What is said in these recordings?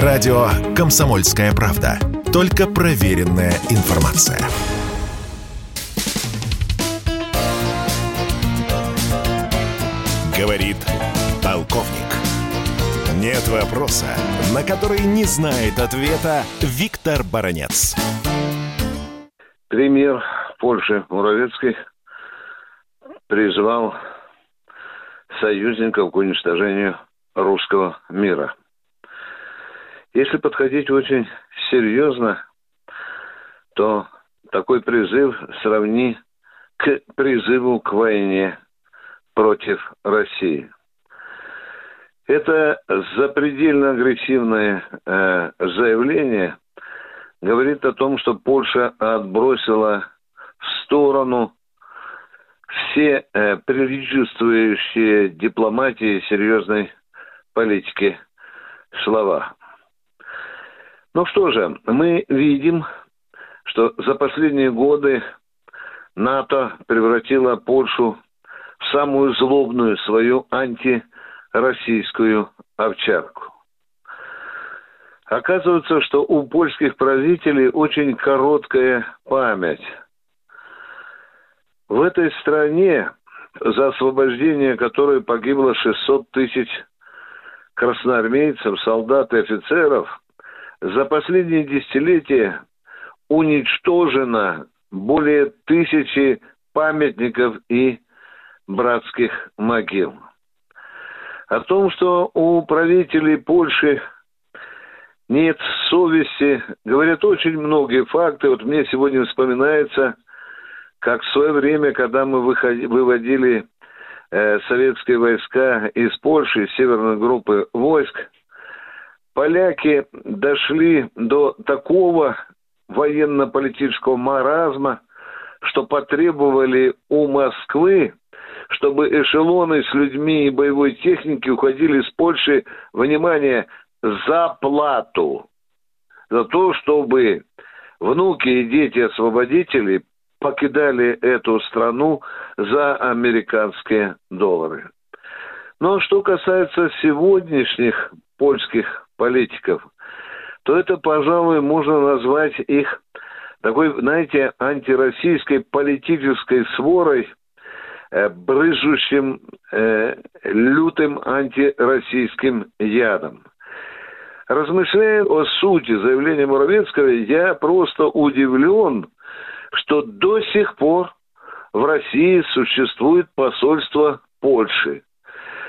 Радио «Комсомольская правда». Только проверенная информация. Говорит полковник. Нет вопроса, на который не знает ответа Виктор Баранец. Премьер Польши Муравецкий призвал союзников к уничтожению русского мира. Если подходить очень серьезно, то такой призыв сравни к призыву к войне против России. Это запредельно агрессивное э, заявление говорит о том, что Польша отбросила в сторону все э, приличествующие дипломатии серьезной политики слова. Ну что же, мы видим, что за последние годы НАТО превратило Польшу в самую злобную свою антироссийскую овчарку. Оказывается, что у польских правителей очень короткая память. В этой стране, за освобождение которой погибло 600 тысяч красноармейцев, солдат и офицеров, за последние десятилетия уничтожено более тысячи памятников и братских могил. О том, что у правителей Польши нет совести, говорят очень многие факты. Вот мне сегодня вспоминается, как в свое время, когда мы выходи, выводили э, советские войска из Польши, из северной группы войск, поляки дошли до такого военно-политического маразма, что потребовали у Москвы, чтобы эшелоны с людьми и боевой техники уходили с Польши, внимание, за плату. За то, чтобы внуки и дети освободителей покидали эту страну за американские доллары. Но что касается сегодняшних польских политиков, то это, пожалуй, можно назвать их такой, знаете, антироссийской политической сворой, э, брызжущим э, лютым антироссийским ядом. Размышляя о сути заявления Муравецкого, я просто удивлен, что до сих пор в России существует посольство Польши.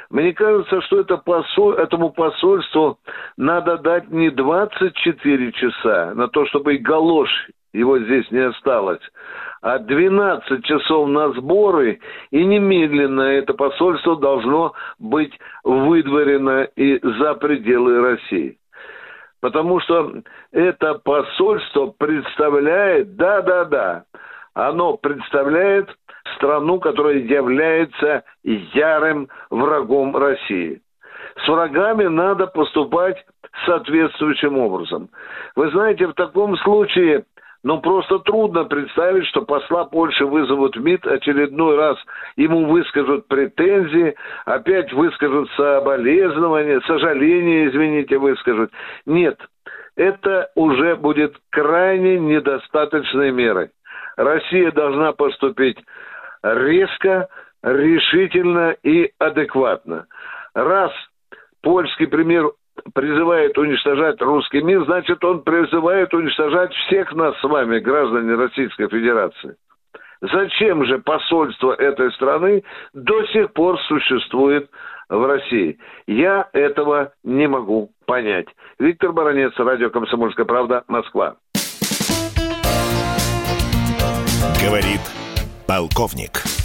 Мне кажется, что это посоль, этому посольству надо дать не 24 часа на то, чтобы и галош его здесь не осталось, а 12 часов на сборы, и немедленно это посольство должно быть выдворено и за пределы России. Потому что это посольство представляет, да-да-да, оно представляет страну, которая является ярым врагом России. С врагами надо поступать соответствующим образом. Вы знаете, в таком случае ну, просто трудно представить, что посла Польши вызовут в МИД, очередной раз ему выскажут претензии, опять выскажут соболезнования, сожаления, извините, выскажут. Нет, это уже будет крайне недостаточной мерой. Россия должна поступить резко, решительно и адекватно. Раз польский премьер призывает уничтожать русский мир, значит, он призывает уничтожать всех нас с вами, граждане Российской Федерации. Зачем же посольство этой страны до сих пор существует в России? Я этого не могу понять. Виктор Баранец, радио «Комсомольская правда», Москва. Говорит полковник.